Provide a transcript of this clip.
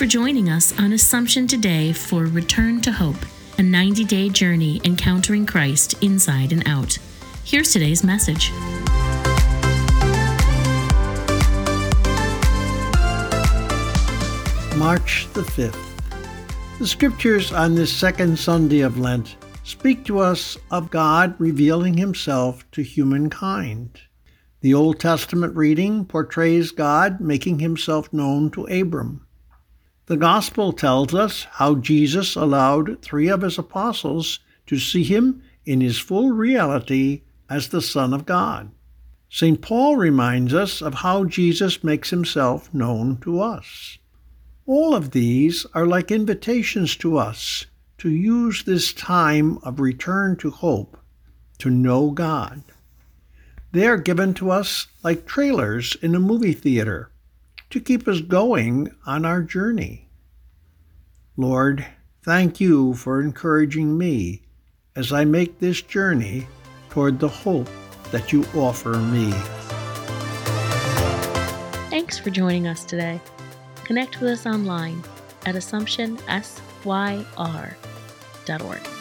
for joining us on Assumption today for Return to Hope, a 90 day journey encountering Christ inside and out. Here's today's message. March the 5th. The scriptures on this second Sunday of Lent speak to us of God revealing himself to humankind. The Old Testament reading portrays God making himself known to Abram. The Gospel tells us how Jesus allowed three of his apostles to see him in his full reality as the Son of God. St. Paul reminds us of how Jesus makes himself known to us. All of these are like invitations to us to use this time of return to hope to know God. They are given to us like trailers in a movie theater to keep us going on our journey. Lord, thank you for encouraging me as I make this journey toward the hope that you offer me. Thanks for joining us today. Connect with us online at AssumptionSYR.org.